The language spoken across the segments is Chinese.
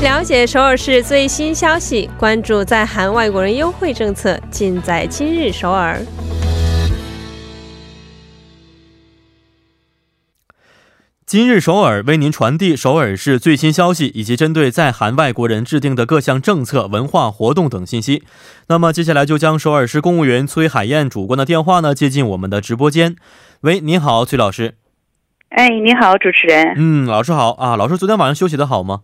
了解首尔市最新消息，关注在韩外国人优惠政策，尽在今日首尔。今日首尔为您传递首尔市最新消息，以及针对在韩外国人制定的各项政策、文化活动等信息。那么接下来就将首尔市公务员崔海燕主官的电话呢接进我们的直播间。喂，您好，崔老师。哎，你好，主持人。嗯，老师好啊。老师昨天晚上休息的好吗？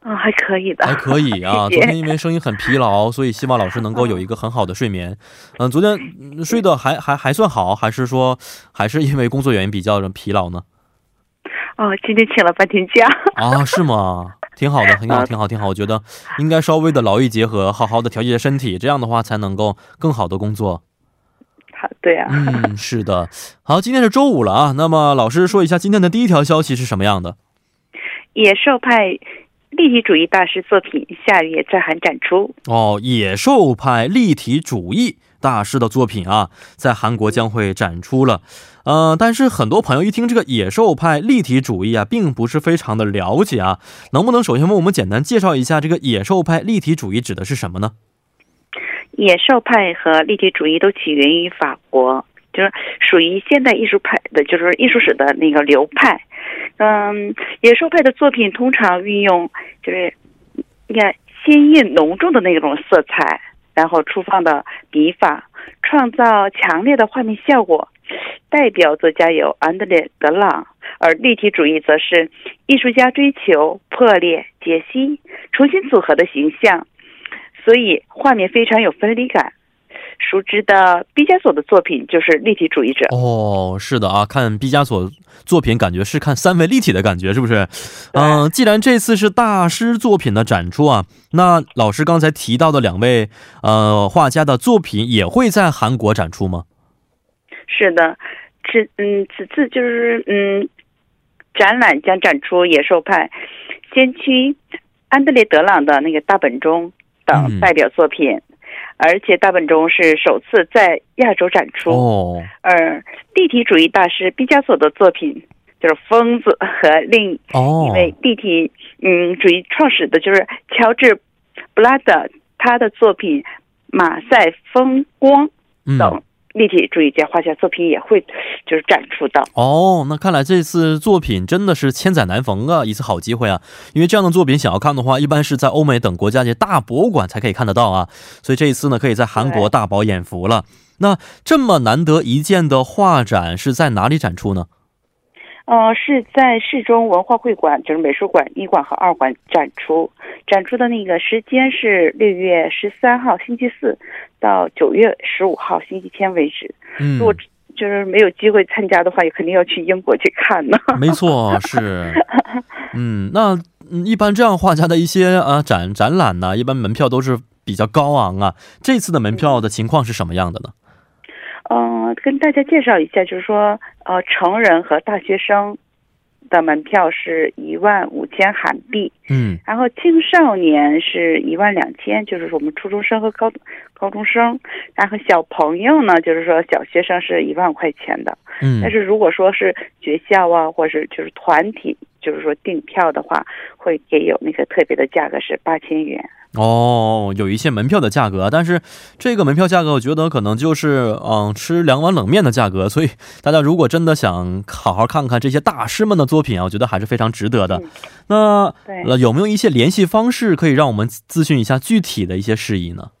啊，还可以的，还可以 啊。昨天因为声音很疲劳，所以希望老师能够有一个很好的睡眠。嗯，昨天睡得还还还算好，还是说还是因为工作原因比较疲劳呢？哦，今天请了半天假啊？是吗？挺好的，很好，挺好，挺好。我觉得应该稍微的劳逸结合，好好的调节身体，这样的话才能够更好的工作。好，对啊。嗯，是的。好，今天是周五了啊。那么老师说一下今天的第一条消息是什么样的？野兽派立体主义大师作品下月在韩展出。哦，野兽派立体主义。大师的作品啊，在韩国将会展出了，呃，但是很多朋友一听这个野兽派立体主义啊，并不是非常的了解啊，能不能首先为我们简单介绍一下这个野兽派立体主义指的是什么呢？野兽派和立体主义都起源于法国，就是属于现代艺术派的，就是艺术史的那个流派。嗯，野兽派的作品通常运用就是你看鲜艳浓重的那种色彩。然后粗放的笔法，创造强烈的画面效果。代表作家有安德烈·德朗，而立体主义则是艺术家追求破裂、解析、重新组合的形象，所以画面非常有分离感。熟知的毕加索的作品就是立体主义者哦，是的啊，看毕加索作品感觉是看三维立体的感觉，是不是？嗯，既然这次是大师作品的展出啊，那老师刚才提到的两位呃画家的作品也会在韩国展出吗？是的，此嗯此次就是嗯展览将展出野兽派先驱安德烈·德朗的那个大本钟等代表作品。而且大本钟是首次在亚洲展出，哦，而立体主义大师毕加索的作品就是《疯子》和另一位立体嗯主义创始的，就是乔治布拉德，他的作品《马赛风光》等。立体主义家画家作品也会就是展出的哦。那看来这次作品真的是千载难逢啊，一次好机会啊！因为这样的作品想要看的话，一般是在欧美等国家的大博物馆才可以看得到啊。所以这一次呢，可以在韩国大饱眼福了。那这么难得一见的画展是在哪里展出呢？呃，是在市中文化会馆，就是美术馆一馆和二馆展出。展出的那个时间是六月十三号星期四到九月十五号星期天为止。嗯，如果就是没有机会参加的话，也肯定要去英国去看呢。没错，是。嗯，那一般这样画家的一些啊展展览呢，一般门票都是比较高昂啊。这次的门票的情况是什么样的呢？嗯，跟大家介绍一下，就是说，呃，成人和大学生的门票是一万五千韩币，嗯，然后青少年是一万两千，就是说我们初中生和高高中生，然后小朋友呢，就是说小学生是一万块钱的，嗯，但是如果说是学校啊，或者是就是团体，就是说订票的话，会给有那个特别的价格是八千元。哦，有一些门票的价格，但是这个门票价格，我觉得可能就是嗯吃两碗冷面的价格。所以大家如果真的想好好看看这些大师们的作品啊，我觉得还是非常值得的。那有没有一些联系方式可以让我们咨询一下具体的一些事宜呢？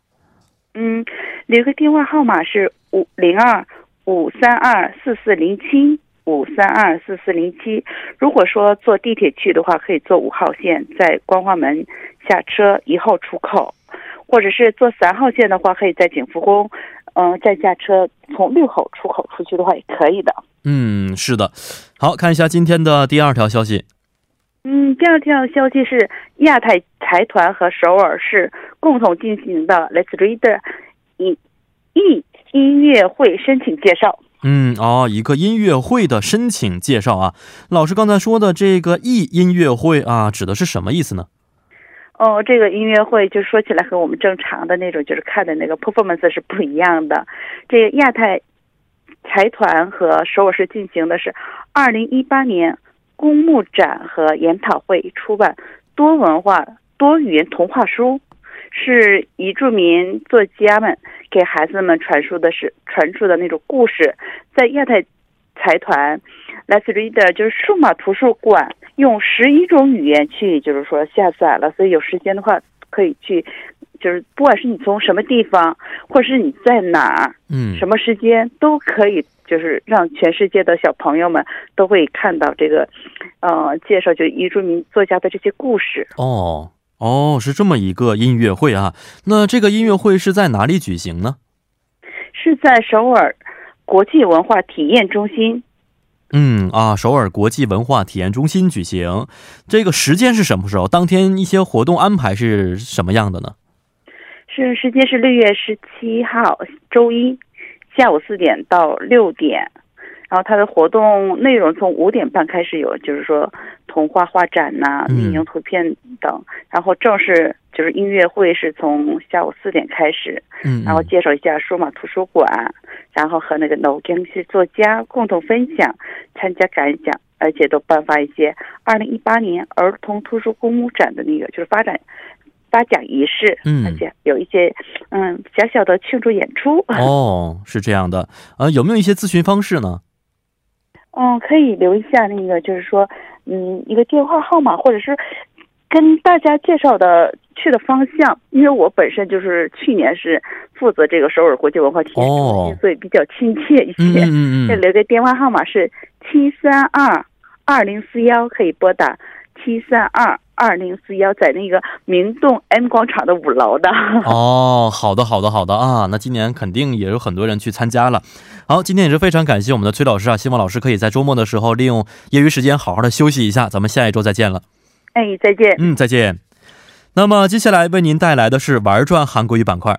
嗯，留个电话号码是五零二五三二四四零七。五三二四四零七，如果说坐地铁去的话，可以坐五号线，在光化门下车一号出口；或者是坐三号线的话，可以在景福宫，嗯，再下车从六号出口出去的话也可以的。嗯，是的。好看一下今天的第二条消息。嗯，第二条消息是亚太财团和首尔市共同进行的 Let's Read 音音音乐会申请介绍。嗯哦，一个音乐会的申请介绍啊，老师刚才说的这个艺音乐会啊，指的是什么意思呢？哦，这个音乐会就说起来和我们正常的那种就是看的那个 performance 是不一样的。这个亚太财团和首尔市进行的是二零一八年公募展和研讨会，出版多文化多语言童话书，是彝著名作家们给孩子们传输的是传述的那种故事，在亚太财团 Let's Read 就是数码图书馆用十一种语言去就是说下载了，所以有时间的话可以去，就是不管是你从什么地方，或者是你在哪儿，嗯，什么时间都可以，就是让全世界的小朋友们都会看到这个，呃，介绍就彝著名作家的这些故事。哦哦，是这么一个音乐会啊。那这个音乐会是在哪里举行呢？是在首尔国际文化体验中心。嗯啊，首尔国际文化体验中心举行。这个时间是什么时候？当天一些活动安排是什么样的呢？是时间是六月十七号周一下午四点到六点，然后它的活动内容从五点半开始有，就是说童话画展呐、嗯运营图片等，然后正式就是音乐会是从下午四点开始，嗯，然后介绍一下数码图书馆，然后和那个 a n 系作家共同分享、参加感想，而且都颁发一些二零一八年儿童图书公募展的那个就是发展发奖仪式，嗯而且有一些嗯小小的庆祝演出。哦，是这样的。呃，有没有一些咨询方式呢？嗯，可以留一下那个，就是说，嗯，一个电话号码，或者是跟大家介绍的去的方向。因为我本身就是去年是负责这个首尔国际文化体验中心，哦所以比较亲切一些。嗯嗯嗯再。留个电话号码是七三二二零四幺，可以拨打七三二二零四幺，在那个明洞 M 广场的五楼的。哦，好的，好的，好的啊！那今年肯定也有很多人去参加了。好，今天也是非常感谢我们的崔老师啊，希望老师可以在周末的时候利用业余时间好好的休息一下。咱们下一周再见了。哎，再见。嗯，再见。那么接下来为您带来的是玩转韩国语板块。